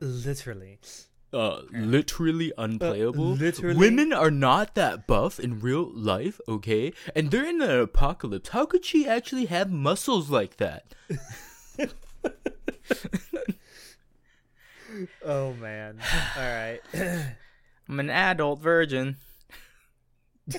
Literally. uh literally unplayable. literally? Women are not that buff in real life, okay? And they're in an apocalypse. How could she actually have muscles like that? Oh man. All right. I'm an adult virgin.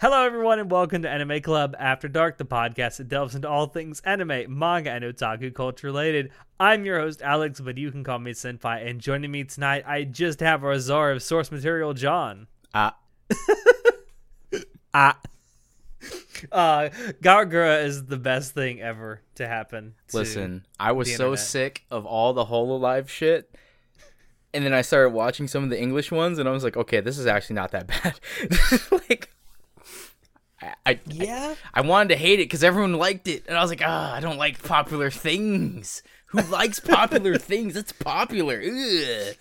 Hello, everyone, and welcome to Anime Club After Dark, the podcast that delves into all things anime, manga, and otaku culture related. I'm your host, Alex, but you can call me Senpai. And joining me tonight, I just have our czar of source material, John. Ah. Ah. Uh, Gawr Gura is the best thing ever to happen. to- Listen, I was so internet. sick of all the Hololive shit. And then I started watching some of the English ones, and I was like, okay, this is actually not that bad. like, I, I, yeah. I wanted to hate it because everyone liked it, and I was like, ah, I don't like popular things. Who likes popular things? It's popular. Ugh.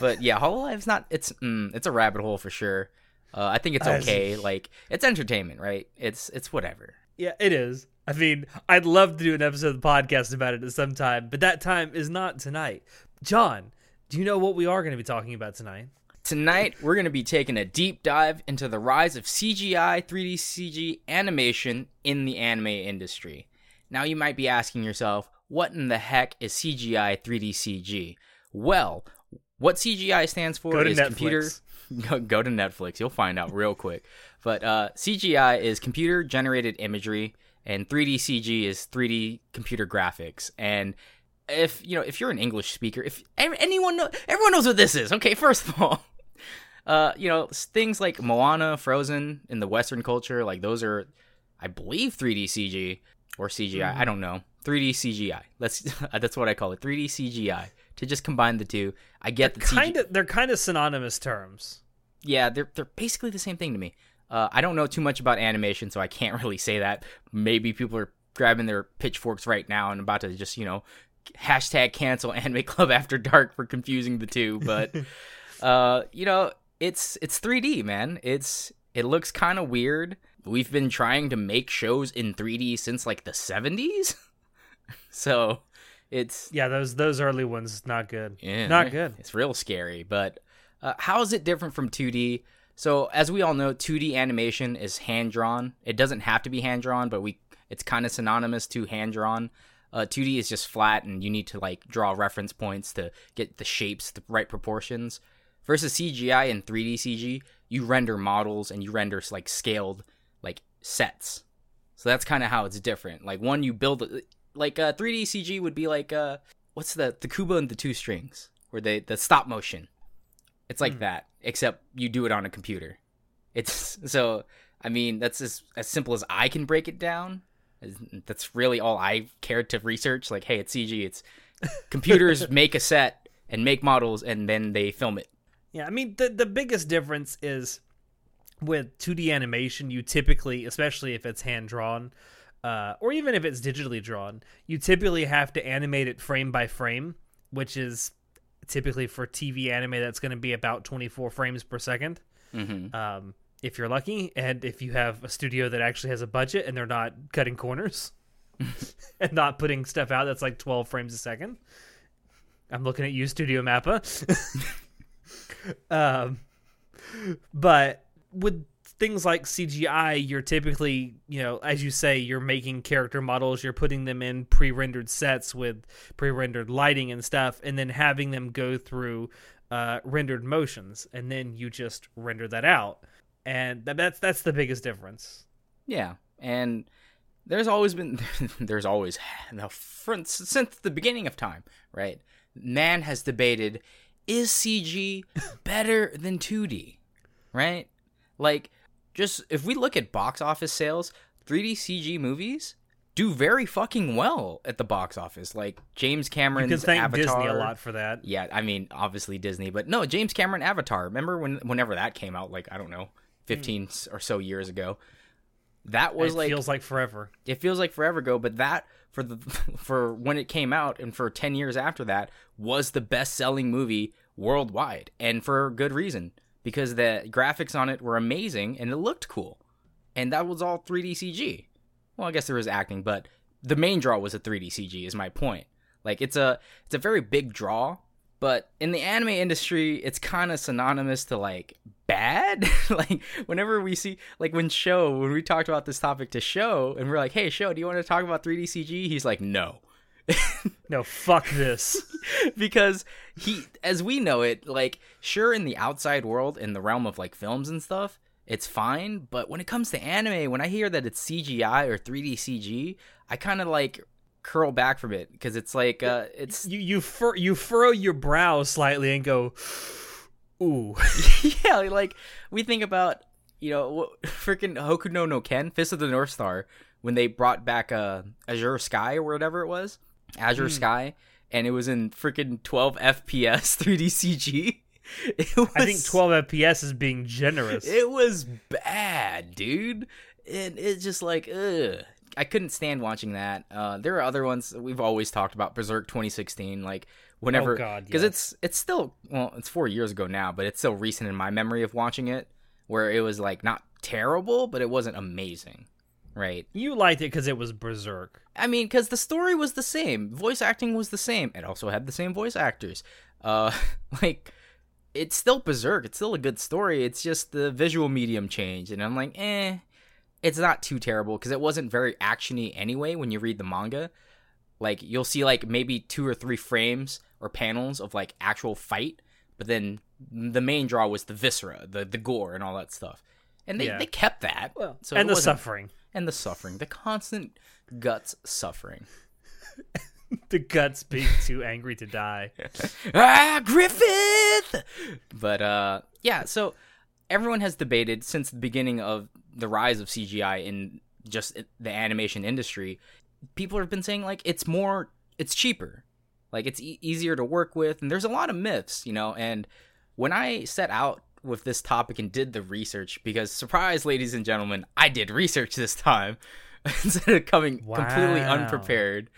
But yeah, Hololive's not. It's mm, it's a rabbit hole for sure. Uh, I think it's I okay. Like it's entertainment, right? It's it's whatever. Yeah, it is. I mean, I'd love to do an episode of the podcast about it at some time, but that time is not tonight. John, do you know what we are going to be talking about tonight? Tonight, we're going to be taking a deep dive into the rise of CGI 3D CG animation in the anime industry. Now, you might be asking yourself, what in the heck is CGI 3D CG? Well, what CGI stands for Go to is Netflix. computer. Go, go to Netflix. You'll find out real quick. But uh, CGI is computer generated imagery, and 3D CG is 3D computer graphics. And if you know, if you're an English speaker, if anyone know, everyone knows what this is. Okay, first of all, uh, you know, things like Moana, Frozen in the Western culture, like those are, I believe, 3D CG or CGI. I don't know. 3D CGI. That's that's what I call it. 3D CGI. To just combine the two, I get the CG Kind of, they're kind of synonymous terms. yeah, they're they're basically the same thing to me. Uh, I don't know too much about animation, so I can't really say that. Maybe people are grabbing their pitchforks right now and about to just you know hashtag cancel Anime Club After Dark for confusing the two. But uh, you know, it's it's 3D, man. It's it looks kind of weird. We've been trying to make shows in 3D since like the 70s, so it's Yeah, those those early ones not good. yeah, not good. It's real scary. But uh, how is it different from 2D? So as we all know, 2D animation is hand drawn. It doesn't have to be hand drawn, but we it's kind of synonymous to hand drawn. Uh, 2D is just flat, and you need to like draw reference points to get the shapes, the right proportions. Versus CGI and 3D CG, you render models and you render like scaled like sets. So that's kind of how it's different. Like one, you build like uh, 3D CG would be like uh, what's the the Kubo and the two strings, where they the stop motion. It's like that, except you do it on a computer. It's so. I mean, that's as as simple as I can break it down. That's really all I cared to research. Like, hey, it's CG. It's computers make a set and make models, and then they film it. Yeah, I mean the the biggest difference is with 2D animation, you typically, especially if it's hand drawn, uh, or even if it's digitally drawn, you typically have to animate it frame by frame, which is typically for TV anime that's going to be about 24 frames per 2nd Mm-hmm. Um, if you're lucky, and if you have a studio that actually has a budget and they're not cutting corners and not putting stuff out that's like 12 frames a second. I'm looking at you, Studio Mappa. um, but with things like CGI, you're typically, you know, as you say, you're making character models, you're putting them in pre rendered sets with pre rendered lighting and stuff, and then having them go through uh, rendered motions, and then you just render that out. And that's that's the biggest difference. Yeah, and there's always been there's always since the beginning of time, right? Man has debated is CG better than 2D, right? Like just if we look at box office sales, 3D CG movies do very fucking well at the box office. Like James Cameron's You can thank Avatar. Disney a lot for that. Yeah, I mean, obviously Disney, but no, James Cameron Avatar. Remember when whenever that came out, like I don't know, fifteen s or so years ago. That was it like feels like forever. it feels like forever ago, but that for the for when it came out and for 10 years after that was the best-selling movie worldwide and for good reason because the graphics on it were amazing and it looked cool. And that was all 3D CG. Well, I guess there was acting, but the main draw was a 3D CG is my point. Like it's a it's a very big draw, but in the anime industry, it's kind of synonymous to like bad. like whenever we see like when show when we talked about this topic to show and we're like, "Hey, show, do you want to talk about 3D CG?" He's like, "No." No, fuck this. because he as we know it, like sure in the outside world in the realm of like films and stuff, it's fine, but when it comes to anime, when I hear that it's CGI or 3D CG, I kind of like curl back from it because it's like uh it's you you fur- you furrow your brow slightly and go, ooh. yeah, like we think about you know freaking Hokuto no Ken, Fist of the North Star, when they brought back uh Azure Sky or whatever it was, Azure Sky, and it was in freaking 12 FPS 3D CG. It was, I think 12 FPS is being generous. It was bad, dude, and it's just like ugh. I couldn't stand watching that. Uh, there are other ones we've always talked about. Berserk 2016, like whenever, Oh, because yes. it's it's still well, it's four years ago now, but it's still recent in my memory of watching it, where it was like not terrible, but it wasn't amazing, right? you liked it because it was Berserk. I mean, because the story was the same, voice acting was the same. It also had the same voice actors. Uh, like it's still Berserk. It's still a good story. It's just the visual medium changed, and I'm like, eh, it's not too terrible because it wasn't very actiony anyway. When you read the manga, like you'll see like maybe two or three frames or panels of like actual fight, but then the main draw was the viscera, the the gore, and all that stuff. And they, Yeah. they kept that. so and the suffering. and the suffering, the constant guts suffering. The guts being too angry to die. ah, Griffith. But uh, yeah. So everyone has debated since the beginning of the rise of CGI in just the animation industry. People have been saying like it's more, it's cheaper, like it's e- easier to work with, and there's a lot of myths, you know. And when I set out with this topic and did the research, because surprise, ladies and gentlemen, I did research this time instead of coming completely unprepared.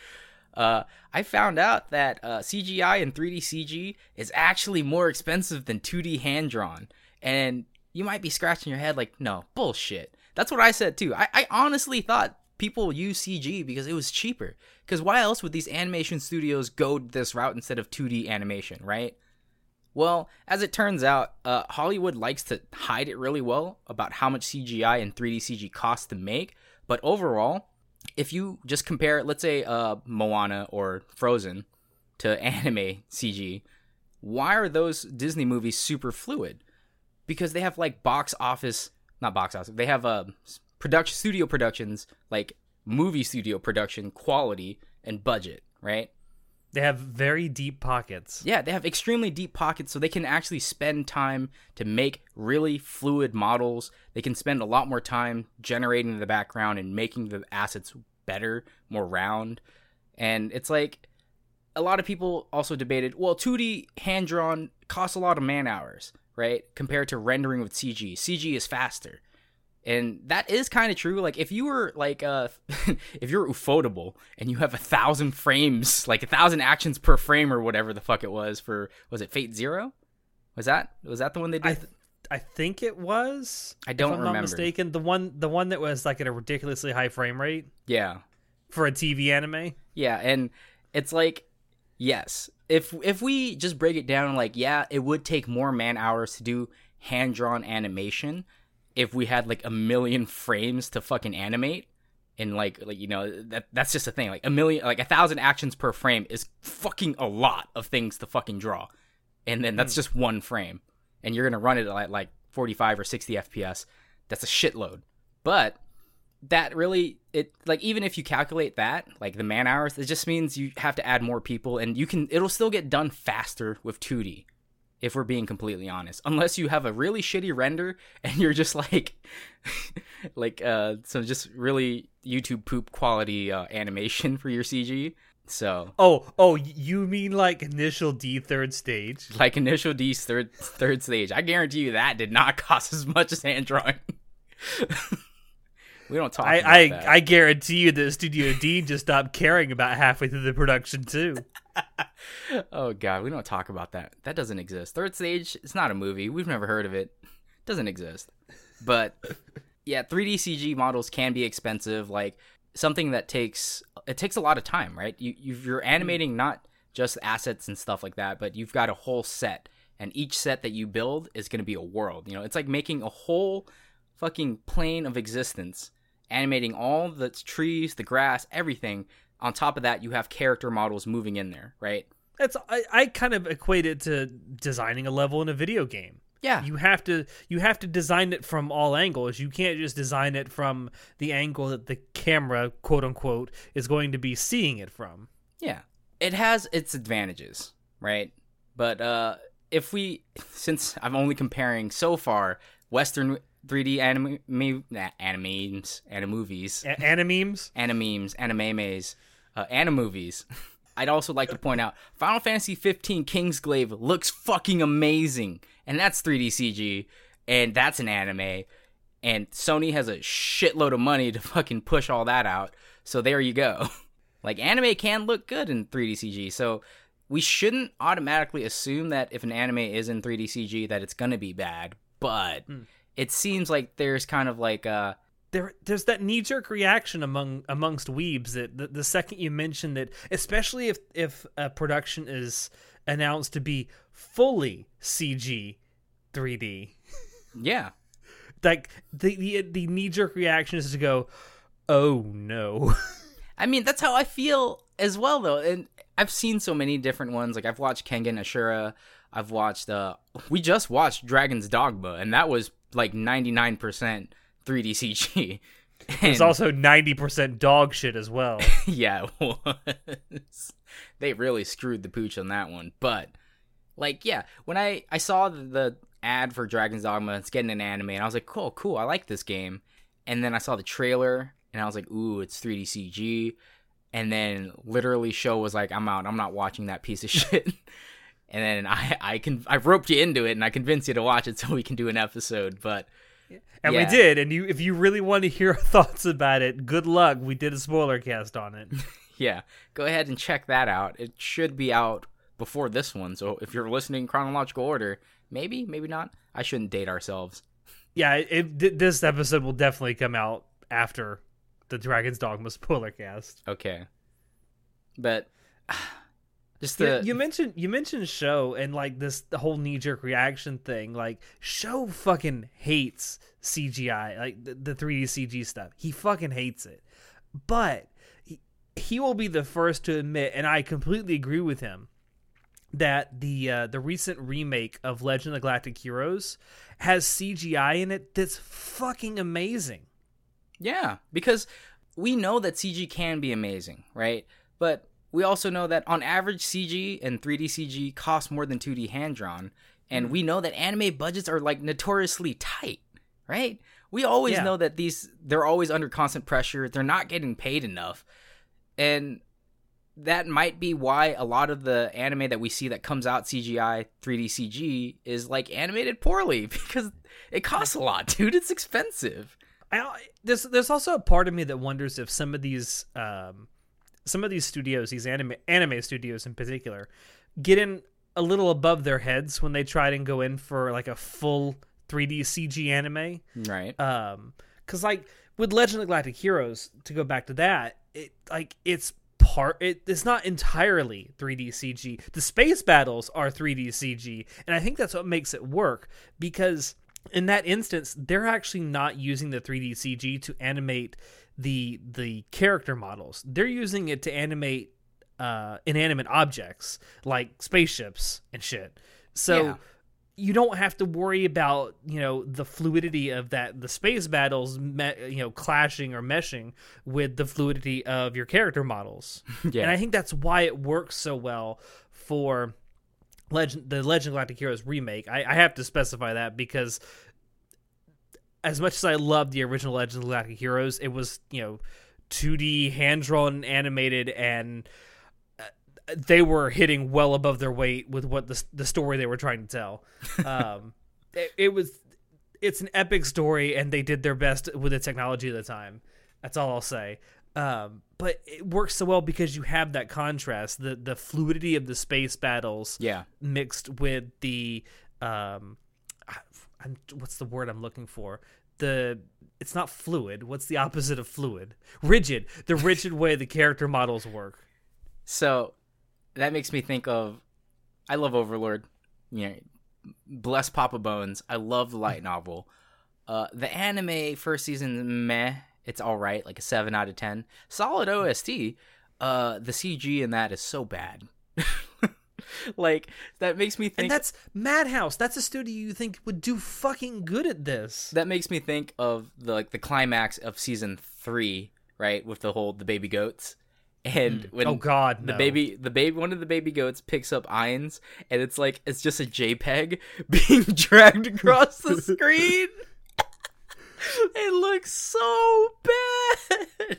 Uh, I found out that uh, CGI and 3D CG is actually more expensive than 2D hand drawn. And you might be scratching your head like, no, bullshit. That's what I said too. I, I honestly thought people use CG because it was cheaper. Because why else would these animation studios go this route instead of 2D animation, right? Well, as it turns out, uh, Hollywood likes to hide it really well about how much CGI and 3D CG costs to make. But overall, if you just compare, let's say, uh, Moana or Frozen to anime CG, why are those Disney movies super fluid? Because they have like box office, not box office, they have uh, production studio productions, like movie studio production quality and budget, right? They have very deep pockets. Yeah, they have extremely deep pockets, so they can actually spend time to make really fluid models. They can spend a lot more time generating the background and making the assets better, more round. And it's like a lot of people also debated, well, 2D hand drawn costs a lot of man hours, right? Compared to rendering with CG. CG is faster. And that is kind of true. Like if you were like uh if you're ufotable and you have a thousand frames, like a thousand actions per frame or whatever the fuck it was for was it Fate Zero? Was that was that the one they did? I th- I think it was. I don't if I'm remember. not mistaken. The one the one that was like at a ridiculously high frame rate yeah. for a TV anime. Yeah, and it's like yes, if if we just break it down like yeah, it would take more man hours to do hand drawn animation if we had like a million frames to fucking animate and like like you know that that's just a thing. Like a million like a thousand actions per frame is fucking a lot of things to fucking draw. And then that's hmm. just one frame. And you're gonna run it at like 45 or 60 fps that's a shitload. But that really it like even if you calculate that like the man hours it just means you have to add more people and you can it'll still get done faster with 2d if we're being completely honest. Unless you have a really shitty render and you're just like like uh some just really YouTube poop quality uh, animation for your CG. So Oh, oh, you mean like initial D third stage? like initial D's third third stage. I guarantee you that did not cost as much as hand drawing. we don't talk I about I. I guarantee you that Studio D just stopped caring about halfway through the production too. oh god, we don't talk about that. That doesn't exist. Third stage, it's not a movie. We've never heard of it. doesn't exist. But yeah, 3D CG models can be expensive. Like something that takes it takes a lot of time, right? You you're animating not just assets and stuff like that, but you've got a whole set, and each set that you build is going to be a world. You know, it's like making a whole fucking plane of existence, animating all the trees, the grass, everything. On top of that, you have character models moving in there, right? That's I, I kind of equate it to designing a level in a video game. Yeah. You have to you have to design it from all angles. You can't just design it from the angle that the camera, quote unquote, is going to be seeing it from. Yeah. It has its advantages, right? But uh if we since I'm only comparing so far Western 3D anime nah, animes, animovies, A- movies. animemes. animemes, animemes, uh, animovies. I'd also like to point out Final Fantasy 15 Kingsglaive looks fucking amazing, and that's 3D CG, and that's an anime, and Sony has a shitload of money to fucking push all that out. So there you go. like anime can look good in 3D CG, so we shouldn't automatically assume that if an anime is in 3D CG that it's gonna be bad, but it seems like there's kind of like uh there there's that knee jerk reaction among amongst weebs that the, the second you mention that especially if if a production is announced to be fully CG 3D yeah like the the, the knee jerk reaction is to go oh no I mean, that's how I feel as well, though. And I've seen so many different ones. Like I've watched Kengan Ashura. I've watched. uh We just watched Dragon's Dogma, and that was like ninety nine percent 3D CG. It's And- also 90% dog shit as well. yeah, it was. they really screwed the pooch on that one. But like, yeah, when I I saw the, the ad for Dragon's Dogma, it's getting an anime, and I was like, cool, cool, I like this game. And then I saw the trailer, and I was like, ooh, it's 3D CG. And then literally, show was like, I'm out. I'm not watching that piece of shit. and then I I can I roped you into it, and I convinced you to watch it so we can do an episode. But And Yeah. we did. And you if you really want to hear our thoughts about it, good luck. We did a spoiler cast on it. yeah, go ahead and check that out. It should be out before this one. So if you're listening in chronological order, maybe, maybe not. I shouldn't date ourselves. yeah, it, it, this episode will definitely come out after the Dragon's Dogma spoiler cast. Okay. But just You, you mentioned you mentioned show and like this the whole knee jerk reaction thing. Like show fucking hates CGI, like the, the 3D CG stuff. He fucking hates it. But he, he will be the first to admit, and I completely agree with him, that the uh, the recent remake of Legend of Galactic Heroes has CGI in it that's fucking amazing. Yeah, because we know that CG can be amazing, right? But we also know that on average CG and 3D CG costs more than 2D hand drawn, and we know that anime budgets are like notoriously tight, right? We always Yeah. know that these they're always under constant pressure. They're not getting paid enough. And that might be why a lot of the anime that we see that comes out CGI 3D CG is like animated poorly because it costs a lot, dude. It's expensive. I, there's there's also a part of me that wonders if some of these um, some of these studios, these anime anime studios in particular, get in a little above their heads when they try and go in for like a full 3D CG anime. Right. Um, because like with Legend of Galactic Heroes, to go back to that, it like it's part it, it's not entirely 3D CG. The space battles are 3D CG, and I think that's what makes it work because in that instance, they're actually not using the 3D CG to animate the the character models. They're using it to animate uh, inanimate objects like spaceships and shit. So Yeah. you don't have to worry about you know the fluidity of that the space battles me, you know clashing or meshing with the fluidity of your character models Yeah. and i think that's why it works so well for Legend the Legend of Galactic Heroes remake. I, I have to specify that because as much as I love the original Legends of Galactic Heroes, it was you know 2D hand drawn animated and uh, they were hitting well above their weight with what the the story they were trying to tell. Um, it, it was it's an epic story and they did their best with the technology of the time. That's all I'll say. Um, but it works so well because you have that contrast, the the fluidity of the space battles, Yeah. mixed with the um, I'm, what's the word I'm looking for? The it's not fluid. What's the opposite of fluid? Rigid. The rigid way the character models work. So that makes me think of I love Overlord. You know, bless Papa Bones. I love the light novel. Uh, the anime first season, meh. It's all right, like a seven out of ten. Solid OST. Uh, the CG in that is so bad. like that makes me think. And that's Madhouse. That's a studio you think would do fucking good at this. that makes me think of the like the climax of season three, right, with the whole the baby goats, and mm. when oh God, the no. baby the baby one of the baby goats picks up Ainz, and it's like it's just a JPEG being dragged across the screen. it looks so bad.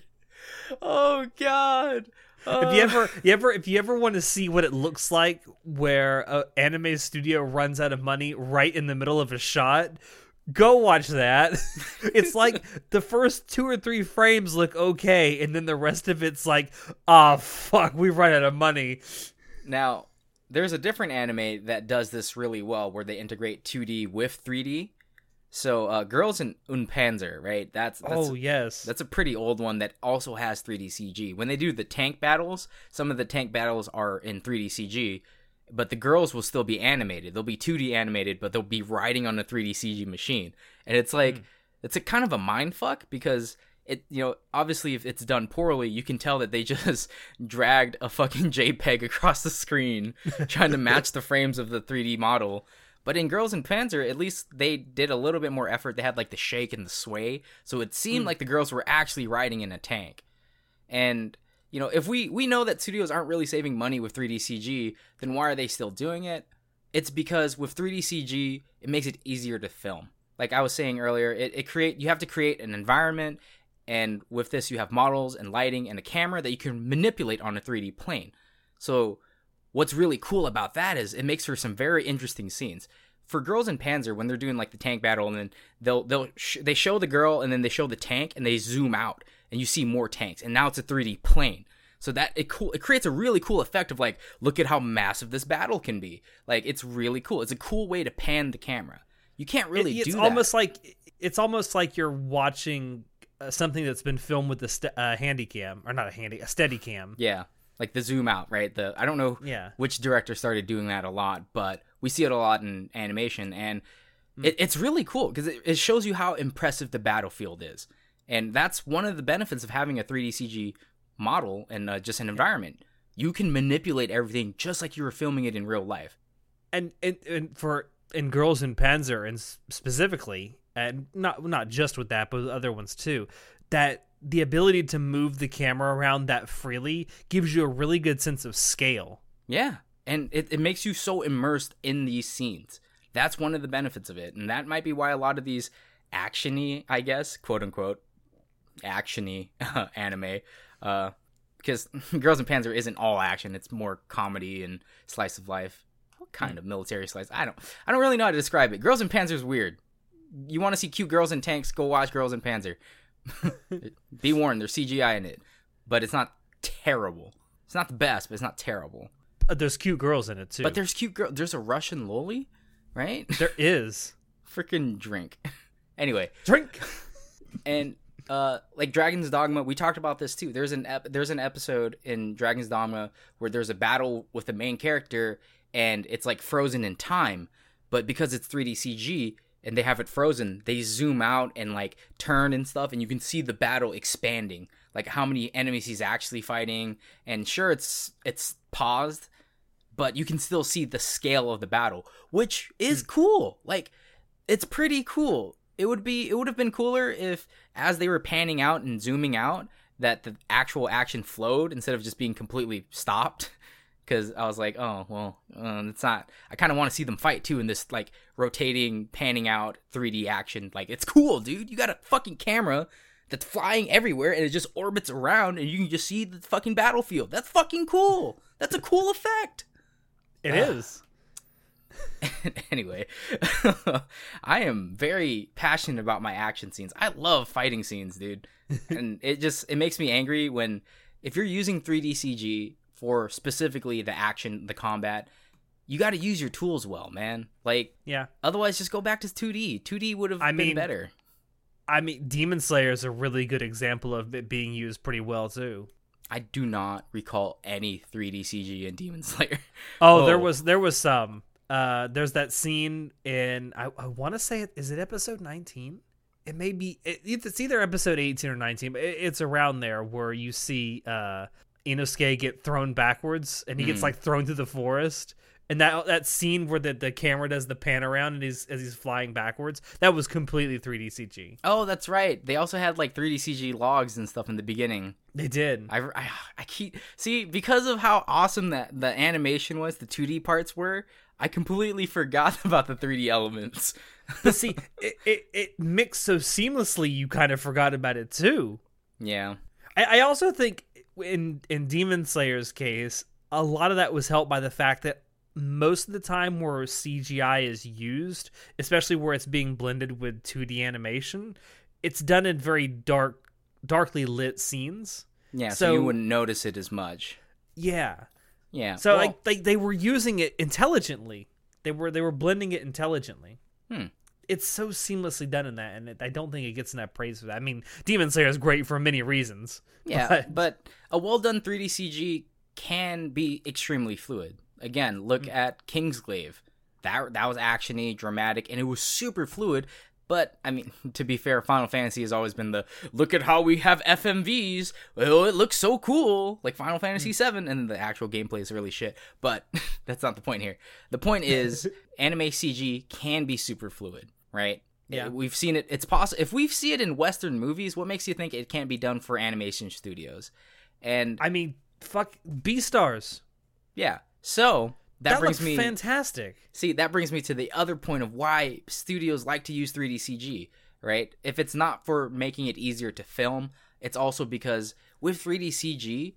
Oh God. If you ever, you ever, if you ever want to see what it looks like, where a anime studio runs out of money right in the middle of a shot, go watch that. it's like the first two or three frames look okay, and then the rest of it's like, ah, fuck, we run out of money. Now, there's a different anime that does this really well where they integrate 2D with 3D. So, uh, Girls und Panzer, right? That's, that's oh yes, That's a pretty old one that also has 3D CG. When they do the tank battles, some of the tank battles are in 3D CG, but the girls will still be animated. They'll be 2D animated, but they'll be riding on a 3D CG machine. And it's like it's a kind of a mind fuck because it you know, obviously if it's done poorly, you can tell that they just dragged a fucking JPEG across the screen trying to match the frames of the 3D model. But in Girls in Panzer, at least they did a little bit more effort. They had like the shake and the sway, so it seemed hmm. like the girls were actually riding in a tank. And you know, if we we know that studios aren't really saving money with 3D CG, then why are they still doing it? It's because with 3D CG, it makes it easier to film. Like I was saying earlier, it, it create you have to create an environment, and with this you have models and lighting and a camera that you can manipulate on a 3D plane. So what's really cool about that is it makes for some very interesting scenes. For girls in Panzer, when they're doing like the tank battle, and then they'll they'll sh- they show the girl and then they show the tank and they zoom out and you see more tanks and now it's a 3D plane. So that it cool it creates a really cool effect of like look at how massive this battle can be. Like it's really cool. It's a cool way to pan the camera. You can't really it's do that. almost like it's almost like you're watching uh, something that's been filmed with a st- uh, handy cam or not a handy a steady cam. Yeah, like the zoom out, right? The I don't know Yeah. which director started doing that a lot, but we see it a lot in animation, and Hmm. it, it's really cool because it, it shows you how impressive the battlefield is, and that's one of the benefits of having a 3D CG model and uh, just an environment. You can manipulate everything just like you were filming it in real life. and, and and for in girls in Panzer and specifically, and not not just with that, but with other ones too, that the ability to move the camera around that freely gives you a really good sense of scale. Yeah. And it, it makes you so immersed in these scenes. That's one of the benefits of it. And that might be why a lot of these actiony, I guess, quote unquote, actiony anime, uh, because Girls in Panzer isn't all action. It's more comedy and slice of life. What kind of military slice? I don't I don't really know how to describe it. Girls in Panzer is weird. You want to see cute girls in tanks, go watch Girls in Panzer. Be warned, there's CGI in it. But it's not terrible. It's not the best, but it's not terrible. Uh, There's cute girls in it too. But there's cute girl. There's a Russian loli, right? there is Freaking drink. anyway, drink. and uh, like Dragon's Dogma, we talked about this too. There's an ep- there's an episode in Dragon's Dogma where there's a battle with the main character, and it's like frozen in time. But because it's 3D CG and they have it frozen, they zoom out and like turn and stuff, and you can see the battle expanding, like how many enemies he's actually fighting. And sure, it's it's paused, but you can still see the scale of the battle, which is hmm. cool. Like it's pretty cool. It would be it would have been cooler if as they were panning out and zooming out that the actual action flowed instead of just being completely stopped. because I was like, oh well, um, it's not. I kind of want to see them fight too in this like rotating, panning out 3D action. Like it's cool, dude. You got a fucking camera that's flying everywhere and it just orbits around and you can just see the fucking battlefield. That's fucking cool. That's a cool effect. It is. anyway, I am very passionate about my action scenes. I love fighting scenes, dude. and it just it makes me angry when if you're using 3D CG for specifically the action, the combat, you got to use your tools well, man. Like Yeah. otherwise just go back to 2D. 2D would have I been mean, better. I mean, Demon Slayer is a really good example of it being used pretty well too. I do not recall any 3D CG in Demon Slayer. Oh, there Oh. was there was some. Uh, there's that scene in I, I want to say it is it episode 19. It may be it, it's either episode 18 or 19, but it, it's around there where you see uh Inosuke get thrown backwards and he gets Mm. like thrown through the forest. And that that scene where the, the camera does the pan around and he's as he's flying backwards, that was completely 3D CG. Oh, that's right. They also had like 3D CG logs and stuff in the beginning. They did. I, I, I keep see because of how awesome that the animation was, the 2D parts were. I completely forgot about the 3D elements. but see, it, it, it mixed so seamlessly you kind of forgot about it too. Yeah, I, I also think in in Demon Slayer's case, a lot of that was helped by the fact that most of the time where CGI is used, especially where it's being blended with 2D animation, it's done in very dark, darkly lit scenes. yeah. So, So- you wouldn't notice it as much. Yeah. Yeah. So well, like they they were using it intelligently. They were they were blending it intelligently. Hmm. It's so seamlessly done in that, and it, I don't think it gets enough praise for that. I mean, Demon Slayer is great for many reasons. yeah, but- but a well done 3D CG can be extremely fluid. Again, look Mm. at Kingsglaive. That that was actiony, dramatic, and it was super fluid. But I mean, to be fair, Final Fantasy has always been the look at how we have FMVs. Oh, it looks so cool, like Final Mm. Fantasy VII, and then the actual gameplay is really shit. But that's not the point here. The point is, anime CG can be super fluid, right? Yeah. we've seen it. It's possible if we see it in Western movies. What makes you think it can't be done for animation studios? And I mean, fuck Beastars. yeah, so that, That, brings me fantastic. See, that brings me to the other point of why studios like to use 3D CG, right? If it's not for making it easier to film, it's also because with 3D CG,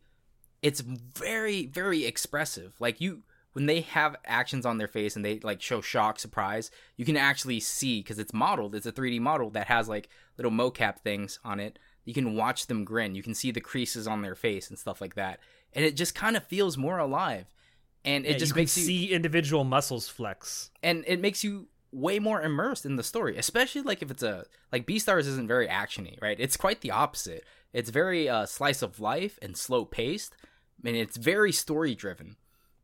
it's very, very expressive. Like you, when they have actions on their face and they like show shock, surprise, you can actually see because it's modeled. It's a 3D model that has like little mocap things on it. You can watch them grin. You can see the creases on their face and stuff like that, and it just kind of feels more alive. And it Yeah, just you makes you see individual muscles flex. and it makes you way more immersed in the story especially like if it's a like beastars isn't very actiony right it's quite the opposite it's very uh, slice of life and slow paced and it's very story driven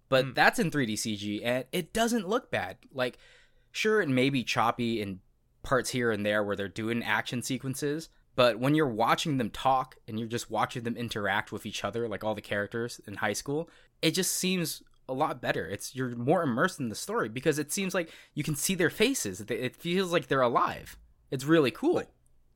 but Mm. that's in 3d cg and it doesn't look bad like sure it may be choppy in parts here and there where they're doing action sequences but when you're watching them talk and you're just watching them interact with each other like all the characters in high school it just seems a lot better it's you're more immersed in the story because it seems like you can see their faces It- it feels like they're alive it's really cool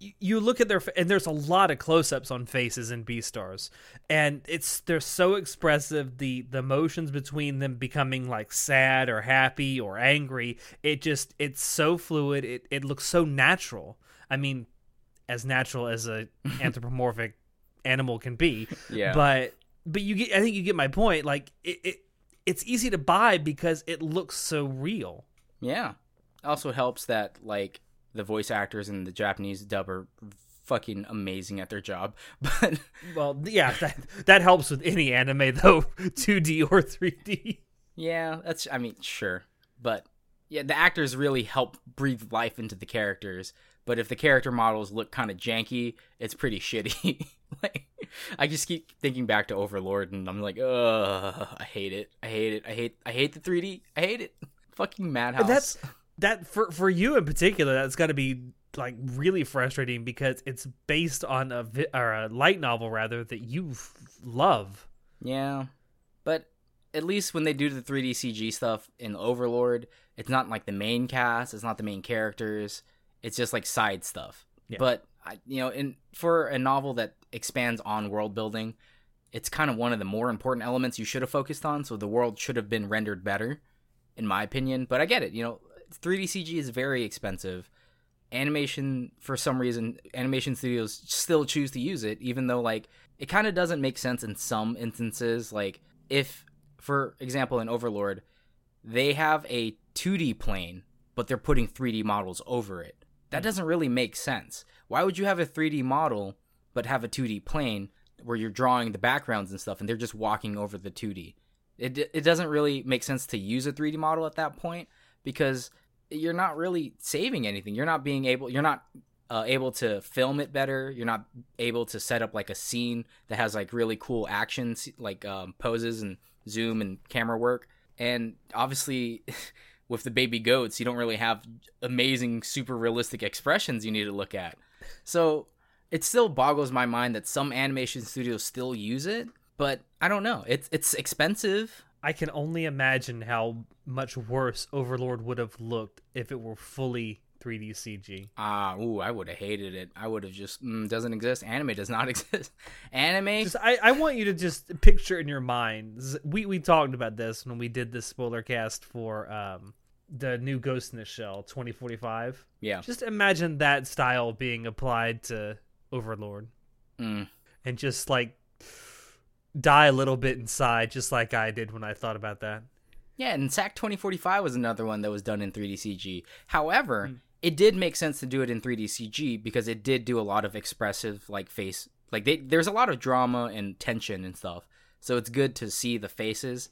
You, you look at their and there's a lot of close-ups on faces in Beastars, and it's they're so expressive. The the motions between them becoming like sad or happy or angry. It just it's so fluid. It it looks so natural. I mean, as natural as a anthropomorphic animal can be. yeah but but you get i think you get my point like it, it it's easy to buy because it looks so real Yeah. Also helps that like the voice actors and the Japanese dub are fucking amazing at their job. But well yeah that, that helps with any anime though 2d or 3d yeah, that's I mean, sure. But yeah, the actors really help breathe life into the characters. But if the character models look kind of janky, it's pretty shitty. like I just keep thinking back to Overlord and I'm like, "Ugh, I hate it. I hate it. I hate I hate the 3D. I hate it." Fucking Madhouse. And that's that for for you in particular that's got to be like really frustrating because it's based on a vi- or a light novel rather that you f- love Yeah, but at least when they do the 3D CG stuff in Overlord, it's not like the main cast, it's not the main characters, it's just like side stuff. Yeah. But I, you know, in for a novel that expands on world building, it's kind of one of the more important elements you should have focused on. So the world should have been rendered better, in my opinion. But I get it. You know, 3D CG is very expensive. Animation, for some reason, animation studios still choose to use it, even though like it kind of doesn't make sense in some instances. Like if, for example, in Overlord, they have a 2D plane, but they're putting 3D models over it. That doesn't really make sense. Why would you have a 3D model but have a 2D plane where you're drawing the backgrounds and stuff and they're just walking over the 2D? It it doesn't really make sense to use a 3D model at that point because you're not really saving anything. You're not being able you're not uh, able to film it better. You're not able to set up like a scene that has like really cool actions, like um, poses and zoom and camera work. And obviously, with the baby goats, you don't really have amazing, super realistic expressions you need to look at. So it still boggles my mind that some animation studios still use it, but I don't know. It's it's expensive. I can only imagine how much worse Overlord would have looked if it were fully 3D CG. Ah, ooh, I would have hated it. I would have just mm, doesn't exist. Anime does not exist. Anime. Just, I, I want you to just picture in your mind. We we talked about this when we did this spoiler cast for um the new Ghost in the Shell 2045. Yeah. Just imagine that style being applied to Overlord. Mm. And just like die a little bit inside, just like I did when I thought about that. Yeah, and SAC 2045 was another one that was done in 3D CG. However, mm. it did make sense to do it in 3D CG because it did do a lot of expressive like face like they, there's a lot of drama and tension and stuff. So it's good to see the faces.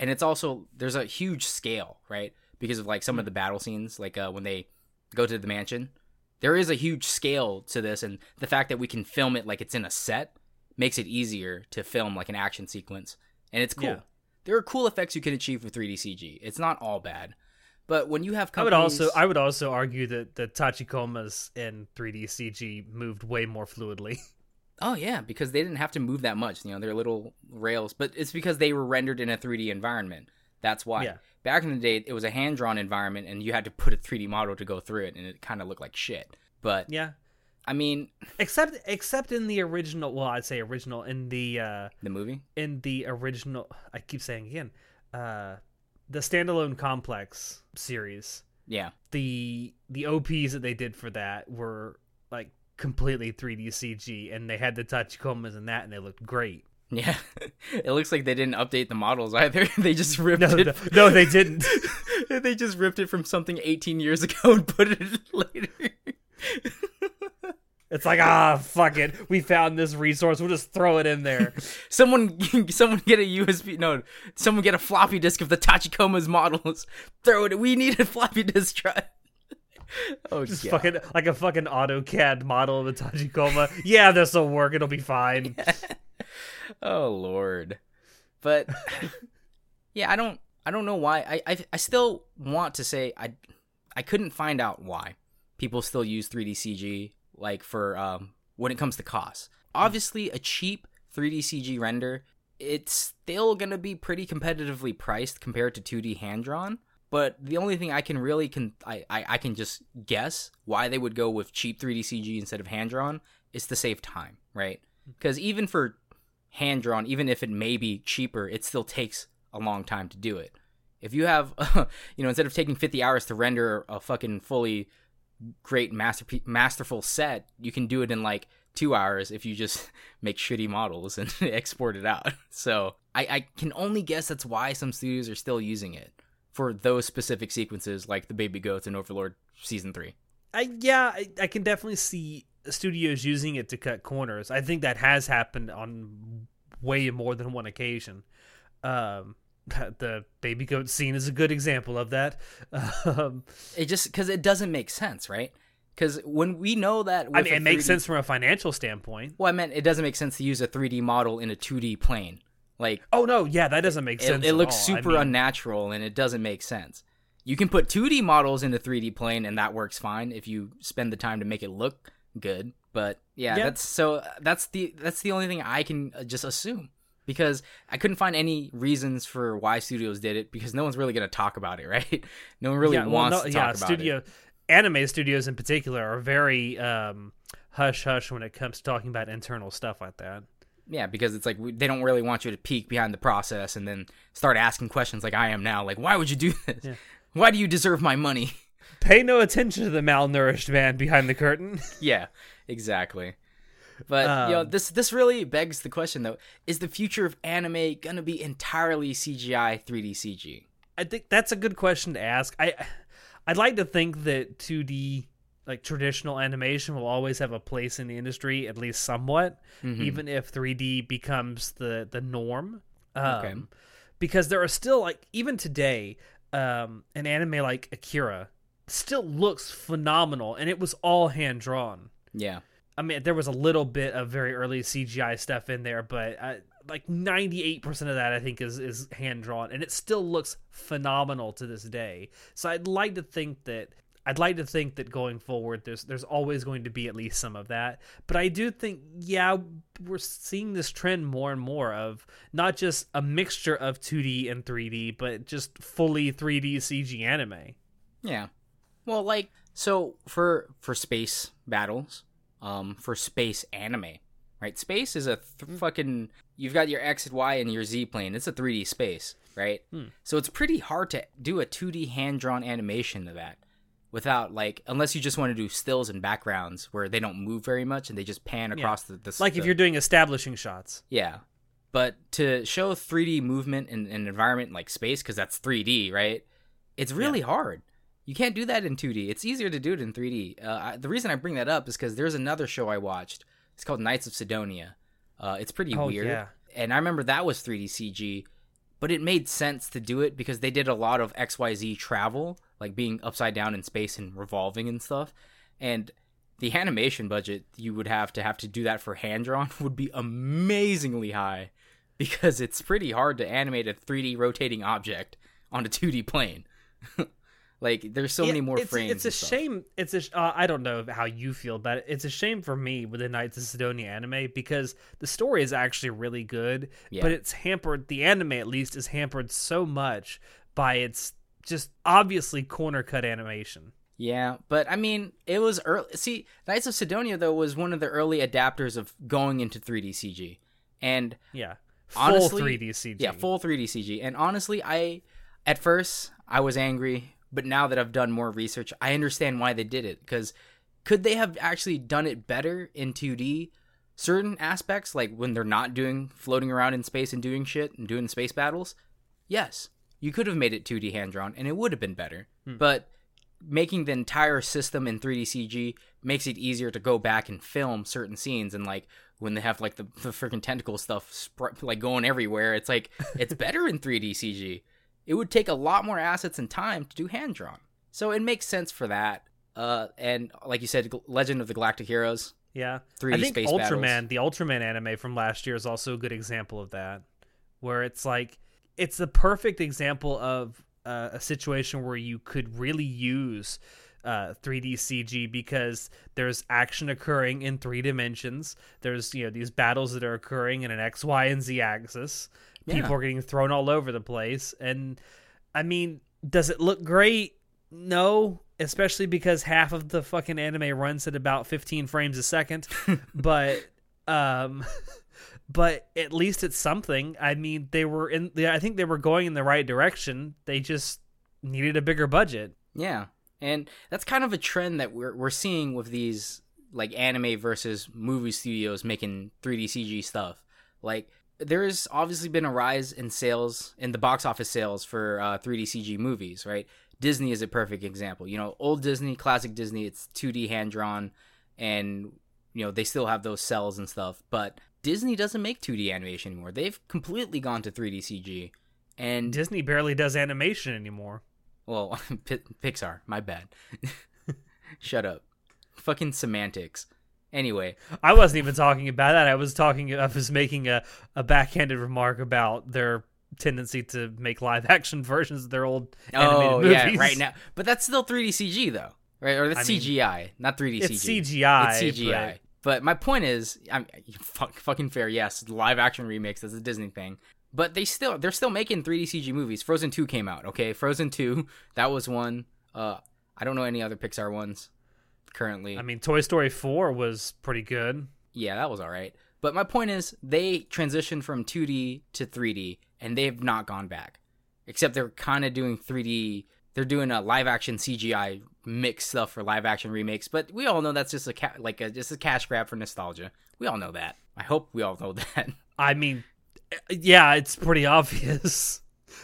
And it's also there's a huge scale, right? Because of like some mm. of the battle scenes like uh, when they go to the mansion. There is a huge scale to this and the fact that we can film it like it's in a set makes it easier to film like an action sequence. And it's cool. Yeah there are cool effects you can achieve with 3D CG. It's not all bad. But when you have companies... I would also I would also argue that the Tachikomas in 3D CG moved way more fluidly. Oh yeah, because they didn't have to move that much. You know, they're little rails, but it's because they were rendered in a 3D environment. That's why. Yeah. Back in the day, it was a hand drawn environment, and you had to put a 3D model to go through it, and it kind of looked like shit. But yeah, I mean, except except in the original. Well, I'd say original in the uh, the movie. In the original, I keep saying again, uh, the standalone complex series. Yeah. The the OPs that they did for that were like completely 3D CG, and they had the Tachikomas and that, and they looked great. Yeah, it looks like they didn't update the models either. they just ripped no, it. No, no, they didn't. they just ripped it from something 18 years ago and put it in later. It's like ah, fuck it. We found this resource. We'll just throw it in there. someone, someone get a USB. No, someone get a floppy disk of the Tachikoma's models. Throw it. We need a floppy disk drive. oh, just God. fucking like a fucking AutoCAD model of the Tachikoma. yeah, this will work. It'll be fine. Yeah. Oh Lord, but yeah, I don't, I don't know why. I, I, I still want to say I, I couldn't find out why people still use 3D CG like for um, when it comes to cost. Obviously, a cheap 3D CG render, it's still gonna be pretty competitively priced compared to 2D hand drawn. But the only thing I can really can I, I, I can just guess why they would go with cheap 3D CG instead of hand drawn is to save time, right? Because even for hand drawn, even if it may be cheaper, it still takes a long time to do it. If you have, you know, instead of taking 50 hours to render a fucking fully great master masterful set, you can do it in like two hours if you just make shitty models and export it out. So I, I can only guess that's why some studios are still using it for those specific sequences, like the Baby Goats and Overlord season three. I yeah, I, I can definitely see studios using it to cut corners. I think that has happened on way more than one occasion. Um, the baby goat scene is a good example of that. Um, it just because it doesn't make sense, right? Because when we know that, I mean, it 3D, makes sense from a financial standpoint. Well, I meant it doesn't make sense to use a 3D model in a 2D plane. Like, oh no, yeah, that doesn't make sense. It, it looks super I mean, unnatural, and it doesn't make sense. You can put 2D models in the 3D plane, and that works fine if you spend the time to make it look good. But yeah, yeah. that's so that's the that's the only thing I can uh, just assume because I couldn't find any reasons for why studios did it because no one's really going to talk about it, right? No one really yeah, wants well, no, to talk yeah, about studio, it. Anime studios in particular are very um, hush hush when it comes to talking about internal stuff like that. Yeah, because it's like they don't really want you to peek behind the process and then start asking questions like I am now. Like, why would you do this? Yeah. Why do you deserve my money? Pay no attention to the malnourished man behind the curtain. yeah, exactly. But you know, Um, this this really begs the question though: Is the future of anime gonna be entirely CGI, 3D CG? I think that's a good question to ask. I I'd like to think that 2D like traditional animation will always have a place in the industry at least somewhat Mm-hmm. even if 3D becomes the the norm. Um, Okay. because there are still like even today um an anime like Akira still looks phenomenal and it was all hand drawn. Yeah, I mean, there was a little bit of very early CGI stuff in there, but uh, like ninety eight percent of that I think is is hand drawn, and it still looks phenomenal to this day. So I'd like to think that I'd like to think that going forward, there's there's always going to be at least some of that. But I do think, yeah, we're seeing this trend more and more of not just a mixture of two D and three D, but just fully three D CG anime. yeah. Well, like so for for space battles, um, for space anime, right? Space is a th- fucking. You've got your X and Y and your Z plane. It's a 3D space, right? So it's pretty hard to do a 2D hand drawn animation of that without like unless you just want to do stills and backgrounds where they don't move very much and they just pan across the, the Like if you're doing establishing shots. yeah but to show 3d movement in in an environment like space because that's 3d right it's really hard you can't do that in 2d it's easier to do it in 3d uh, I, the reason i bring that up is because there's another show i watched. It's called knights of sidonia. Uh, it's pretty Oh, weird. yeah. and i remember that was 3d cg but it made sense to do it because they did a lot of xyz travel like being upside down in space and revolving and stuff. And the animation budget you would have to have to do that for hand drawn would be amazingly high because it's pretty hard to animate a 3D rotating object on a 2D plane. like there's so Yeah, many more it's, frames. It's a shame. It's a. sh- Uh, I don't know how you feel about it. It's a shame for me with the Knights of Sidonia anime because the story is actually really good, Yeah. but it's hampered. The anime, at least, is hampered so much by its just obviously corner cut animation. Yeah, but I mean, it was early. See, Knights of Sidonia though was one of the early adapters of going into 3D CG, and Yeah, full Honestly, 3D CG. Yeah, full 3D CG. And honestly, I at first I was angry, but now that I've done more research, I understand why they did it cuz could they have actually done it better in 2D? Certain aspects like when they're not doing floating around in space and doing shit and doing space battles? Yes. You could have made it 2D hand drawn and it would have been better. Hmm. But making the entire system in 3D CG makes it easier to go back and film certain scenes and like when they have like the, the freaking tentacle stuff spr- like going everywhere it's like it's better in 3D CG it would take a lot more assets and time to do hand drawn so it makes sense for that uh and like you said Legend of the Galactic Heroes Yeah, 3D I think space Ultraman, battles. the Ultraman anime from last year, is also a good example of that, where it's like it's the perfect example of uh, a situation where you could really use uh, 3D CG because there's action occurring in three dimensions. There's you know these battles that are occurring in an X, Y, and Z axis. People are getting thrown all over the place, and I mean, does it look great? No, especially because half of the fucking anime runs at about 15 frames a second. but um but at least it's something. I mean, they were in I think they were going in the right direction. They just needed a bigger budget. Yeah, and that's kind of a trend that we're we're seeing with these like anime versus movie studios making 3D CG stuff. Like there's obviously been a rise in sales in the box office sales for uh, 3D CG movies, right? Disney is a perfect example. You know, old Disney, classic Disney, it's 2D hand drawn, and you know they still have those cells and stuff. But Disney doesn't make 2D animation anymore. They've completely gone to 3D CG, and Disney barely does animation anymore. well, Pi- Pixar, my bad. Shut up. Fucking semantics. Anyway, I wasn't even talking about that. I was talking I was making a, a backhanded remark about their tendency to make live action versions of their old animated oh movies. yeah, right now, but that's still 3D CG though, right? Or that's I mean, CGI, not 3D It's CG. CGI. It's CGI. But my point is, I'm fuck, fucking fair. Yes, live action remakes. That's a Disney thing. But they still they're still making 3D CG movies. Frozen 2 came out. Okay, Frozen 2 that was one. Uh, I don't know any other Pixar ones currently. I mean, Toy Story 4 was pretty good. yeah, that was all right. But my point is, they transitioned from 2D to 3D, and they've not gone back. Except they're kind of doing 3D. They're doing a live action CGI mix stuff for live action remakes. But we all know that's just a ca- like a, just a cash grab for nostalgia. We all know that. I hope we all know that. I mean, yeah, it's pretty obvious,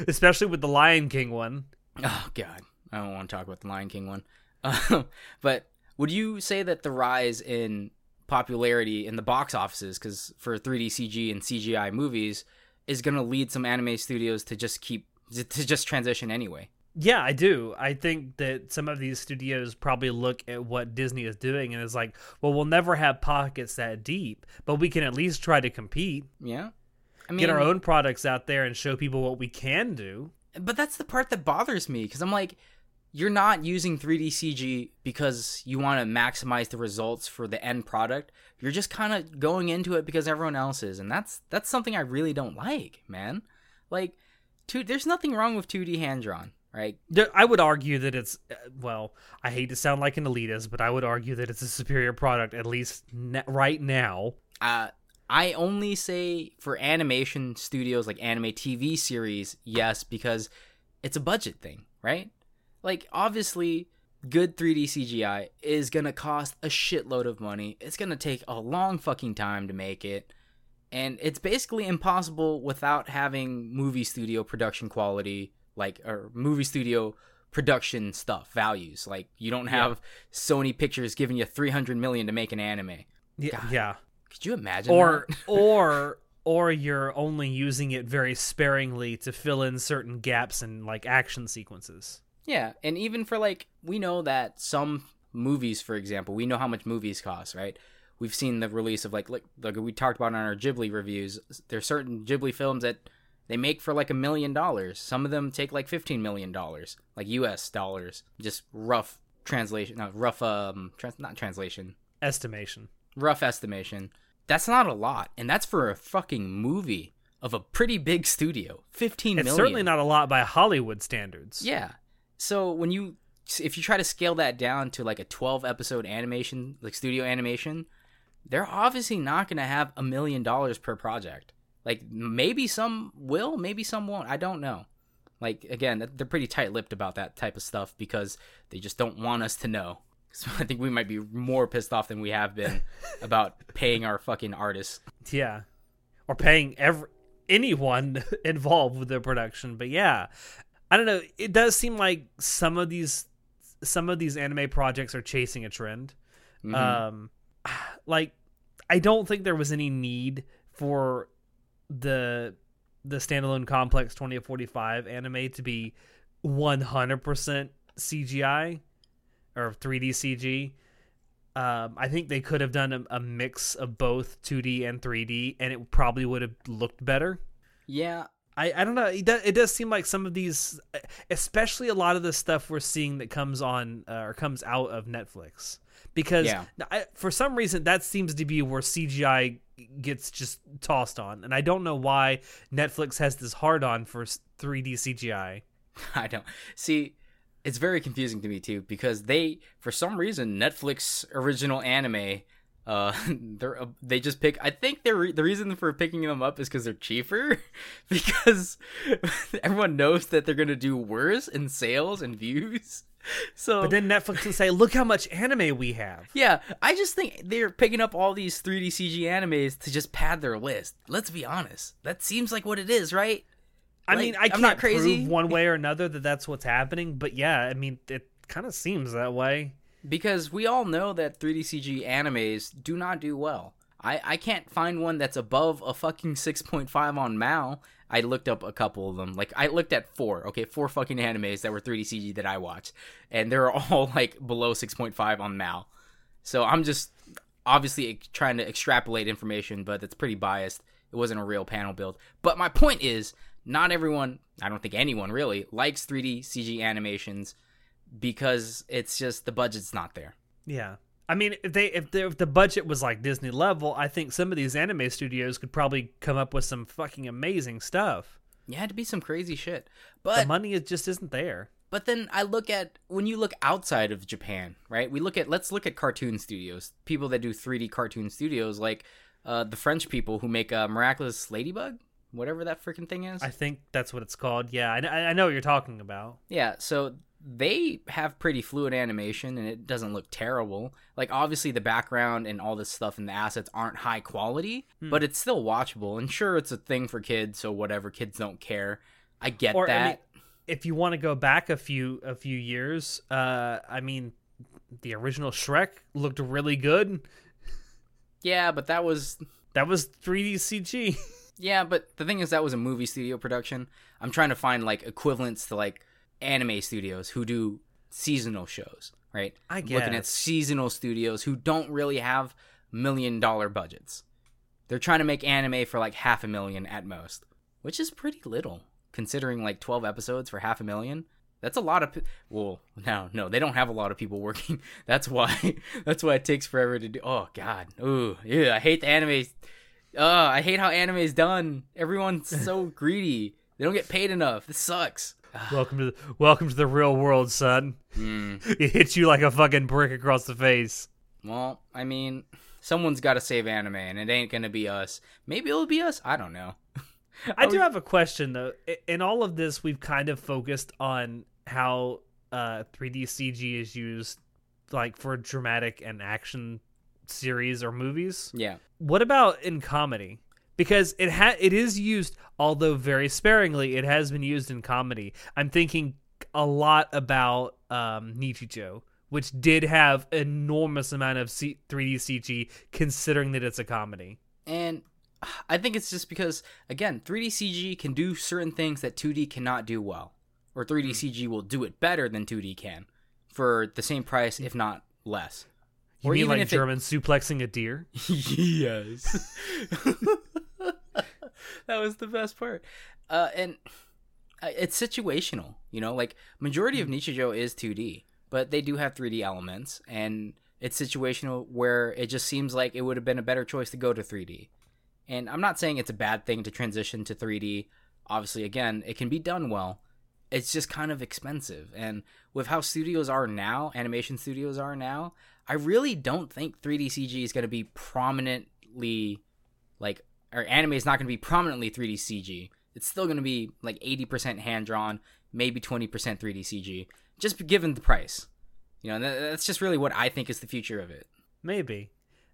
especially with the Lion King one. Oh God, I don't want to talk about the Lion King one. Uh, but would you say that the rise in popularity in the box offices, because for 3D CG and CGI movies, is going to lead some anime studios to just keep to just transition anyway? Yeah, I do. I think that some of these studios probably look at what Disney is doing and is like, well, we'll never have pockets that deep, but we can at least try to compete. Yeah. I mean, Get our own products out there and show people what we can do. but that's the part that bothers me because I'm like, you're not using 3D CG because you want to maximize the results for the end product. You're just kind of going into it because everyone else is, and that's that's something I really don't like, man. Like, two, there's nothing wrong with 2D hand drawn, right? I would argue that it's, uh, well, I hate to sound like an elitist, but I would argue that it's a superior product, at least right now. Uh, I only say for animation studios like anime TV series, yes, because it's a budget thing, right? Like, obviously, good 3D CGI is gonna cost a shitload of money. It's gonna take a long fucking time to make it. And it's basically impossible without having movie studio production quality, like, or movie studio production stuff, values. Like, you don't have Sony Pictures giving you 300 million to make an anime. Yeah, God. yeah. Could you imagine? or that? or or you're only using it very sparingly to fill in certain gaps in like action sequences. Yeah, and even for like we know that some movies, for example, we know how much movies cost, right? We've seen the release of like like, like we talked about on our Ghibli reviews. There's certain Ghibli films that they make for like a million dollars. Some of them take like fifteen million dollars, like U.S. dollars. Just rough translation, no, rough um, trans- not translation, Estimation. rough estimation. That's not a lot, and that's for a fucking movie of a pretty big studio. Fifteen It's million. certainly not a lot by Hollywood standards. Yeah. So when you if you try to scale that down to like a 12 episode animation, like studio animation, they're obviously not going to have a million dollars per project. Like maybe some will, maybe some won't. I don't know. Like again, they're pretty tight-lipped about that type of stuff because they just don't want us to know. So I think we might be more pissed off than we have been about paying our fucking artists. Yeah. Or paying every anyone involved with the production. But yeah. I don't know. It does seem like some of these some of these anime projects are chasing a trend. Mhm. Um like I don't think there was any need for the the standalone complex 2045 anime to be 100% CGI or 3D CG. Um, I think they could have done a, a mix of both 2D and 3D, and it probably would have looked better. yeah, I, I don't know. It does, it does seem like some of these, especially a lot of the stuff we're seeing that comes on uh, or comes out of Netflix, because Yeah. I, for some reason that seems to be where CGI gets just tossed on, and I don't know why Netflix has this hard on for 3D CGI. I don't see. It's very confusing to me too because they, for some reason, Netflix original anime, uh, they're uh, they just pick. I think they're re- the reason for picking them up is because they're cheaper, because everyone knows that they're gonna do worse in sales and views. So, But then Netflix can say, "Look how much anime we have." yeah, I just think they're picking up all these 3D CG animes to just pad their list. Let's be honest, that seems like what it is, right? I Like, mean, I I'm can't not crazy. prove one way or another that that's what's happening, but yeah, I mean, it kind of seems that way. Because we all know that 3D CG animes do not do well. I, I can't find one that's above a fucking 6.5 on Mal. I looked up a couple of them. Like I looked at four, okay, four fucking animes that were 3D CG that I watched, and they're all like below 6.5 on Mal. So I'm just obviously trying to extrapolate information, but it's pretty biased. It wasn't a real panel build. But my point is, not everyone, I don't think anyone really, likes 3D CG animations because it's just the budget's not there. Yeah. I mean, if they if, the if the budget was like Disney level, I think some of these anime studios could probably come up with some fucking amazing stuff. Yeah, to be some crazy shit. The But money it just isn't there. but then I look at when you look outside of Japan, right? We look at let's look at cartoon studios, people that do 3D cartoon studios like uh, the French people who make uh, Miraculous Ladybug, whatever that freaking thing is. I think that's what it's called. Yeah, I, I know what you're talking about. Yeah, so they have pretty fluid animation and it doesn't look terrible. Like obviously the background and all this stuff and the assets aren't high quality, Hmm. but it's still watchable. And sure, it's a thing for kids, so whatever. Kids don't care. I get Or, I that. mean, if you want to go back a few a few years, uh, I mean, the original Shrek looked really good. yeah, but that was That was 3D CG. Yeah, but the thing is, that was a movie studio production. I'm trying to find like equivalents to like anime studios who do seasonal shows, right? I get Looking at seasonal studios who don't really have million dollar budgets. They're trying to make anime for like half a million at most, which is pretty little considering like 12 episodes for half a million. That's a lot of pe- well, no, no, they don't have a lot of people working. That's why that's why it takes forever to do. Oh god. Ooh, yeah, I hate the anime uh, I hate how anime is done. Everyone's so greedy. They don't get paid enough. This sucks. welcome to the, welcome to the real world, son. Mm. It hits you like a fucking brick across the face. Well, I mean, someone's got to save anime, and it ain't gonna be us. Maybe it'll be us. I don't know. I do have a question though. In all of this, we've kind of focused on how uh, 3D CG is used, like for dramatic and action series or movies. Yeah. What about in comedy? Because it ha- it is used, although very sparingly, it has been used in comedy. I'm thinking a lot about um, which did have enormous amount of C- 3D CG, considering that it's a comedy. And I think it's just because, again, 3D CG can do certain things that 2D cannot do well, or 3D CG will do it better than 2D can, for the same price, if not less. You Or mean like if it- German suplexing a deer? yes. that was the best part. Uh, and uh, it's situational, you know, like majority of Nichijou is 2D, but they do have 3D elements and it's situational where it just seems like it would have been a better choice to go to 3D. And I'm not saying it's a bad thing to transition to 3D. Obviously, again, it can be done well. It's just kind of expensive. And with how studios are now, animation studios are now, I really don't think 3D CG is going to be prominently like or anime is not going to be prominently 3D CG. It's still going to be like 80% hand drawn, maybe 20% 3D CG, just given the price. You know, that's just really what I think is the future of it. Maybe,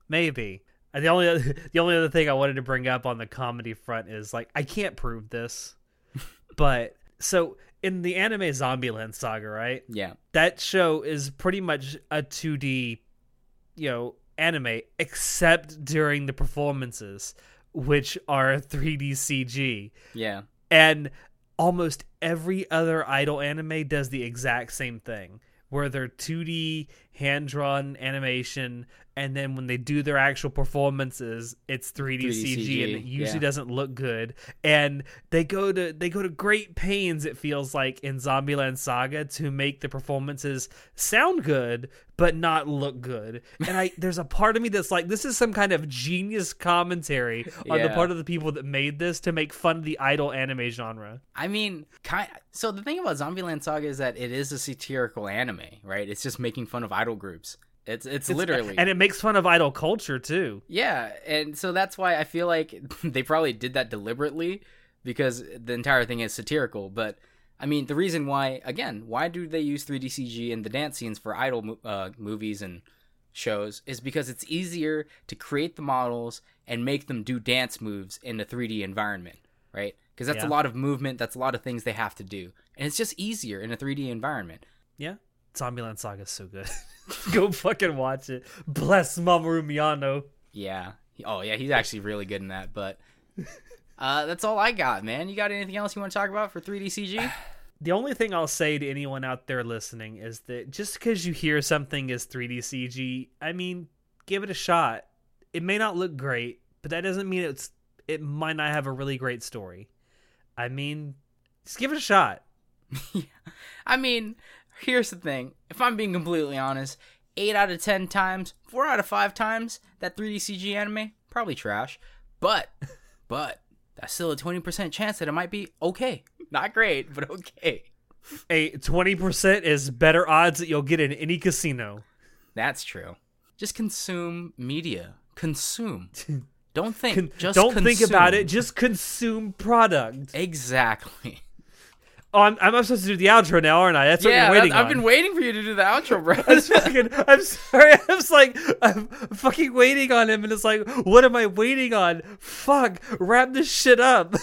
maybe. The only other, the only other thing I wanted to bring up on the comedy front is like I can't prove this, but so in the anime Zombieland saga, right? Yeah. That show is pretty much a 2D, you know, anime except during the performances, which are 3D CG, Yeah. and almost every other idol anime does the exact same thing where they're 2D hand drawn animation and then when they do their actual performances it's 3D, 3D CG, and it usually yeah. doesn't look good and they go to they go to great pains it feels like in Zombieland Saga to make the performances sound good but not look good and I there's a part of me that's like this is some kind of genius commentary on the part of the people that made this to make fun of the idol anime genre I mean, kind. So the thing about Zombieland Saga is that it is a satirical anime, right? It's just making fun of idol groups. It's it's, It's- literally and it makes fun of idol culture too. Yeah, and so that's why I feel like they probably did that deliberately because the entire thing is satirical. But I mean, the reason why, again, why do they use 3D CG in the dance scenes for idol uh, movies and shows is because it's easier to create the models and make them do dance moves in a 3D environment, right? Because that's Yeah. a lot of movement, that's a lot of things they have to do, and it's just easier in a 3D environment. Yeah, Zombieland Saga is so good. Go fucking watch it. Bless Mamoru Miyano. Yeah. Oh yeah, he's actually really good in that. But uh, that's all I got, man. You got anything else you want to talk about for 3D CG? The only thing I'll say to anyone out there listening is that just because you hear something is 3D CG, I mean, give it a shot. It may not look great, but that doesn't mean it's it might not have a really great story. I mean, just give it a shot. I mean, here's the thing. If I'm being completely honest, eight out of ten times, four out of five times, that 3D CG anime probably trash. But, but that's still a 20% chance that it might be okay. Not great, but okay. A 20% is better odds that you'll get in any casino. That's true. Just consume media. Consume. Don't think. Con- just don't think about it. Just consume product. Exactly. Oh, I'm, I'm supposed to do the outro now, aren't I? That's what yeah, you're waiting I've on. been waiting for you to do the outro, bro. I was fucking, I'm sorry. I was like, I'm fucking waiting on him, and it's like, what am I waiting on? Fuck, wrap this shit up. and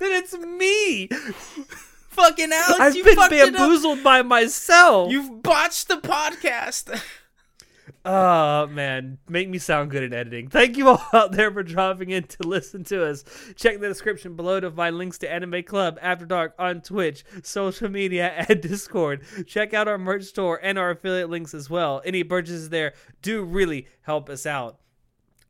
it's me. Fucking Alex, I've you been fucked it up. bamboozled by myself. You've botched the podcast. Oh man, make me sound good in editing. Thank you all out there for dropping in to listen to us. Check the description below to find links to Anime Club After Dark on Twitch, social media, and Discord. Check out our merch store and our affiliate links as well. Any purchases there do really help us out.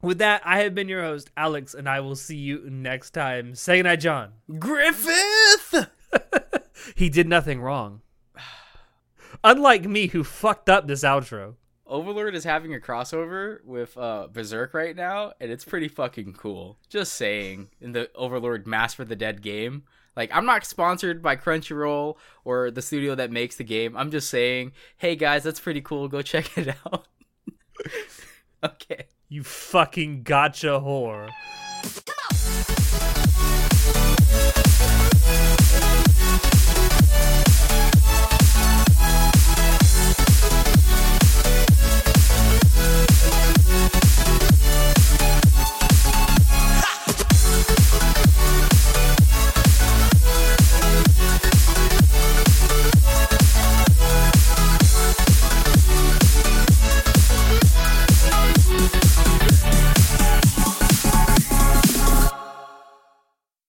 With that, I have been your host, Alex, and I will see you next time. Say goodnight, John. Griffith. He did nothing wrong. Unlike me, who fucked up this outro. Overlord is having a crossover with uh, Berserk right now, and it's pretty fucking cool. Just saying, in the Overlord Mass for the Dead game. Like, I'm not sponsored by Crunchyroll or the studio that makes the game. I'm just saying, hey guys, that's pretty cool. Go check it out. okay. You fucking gacha whore. Come on.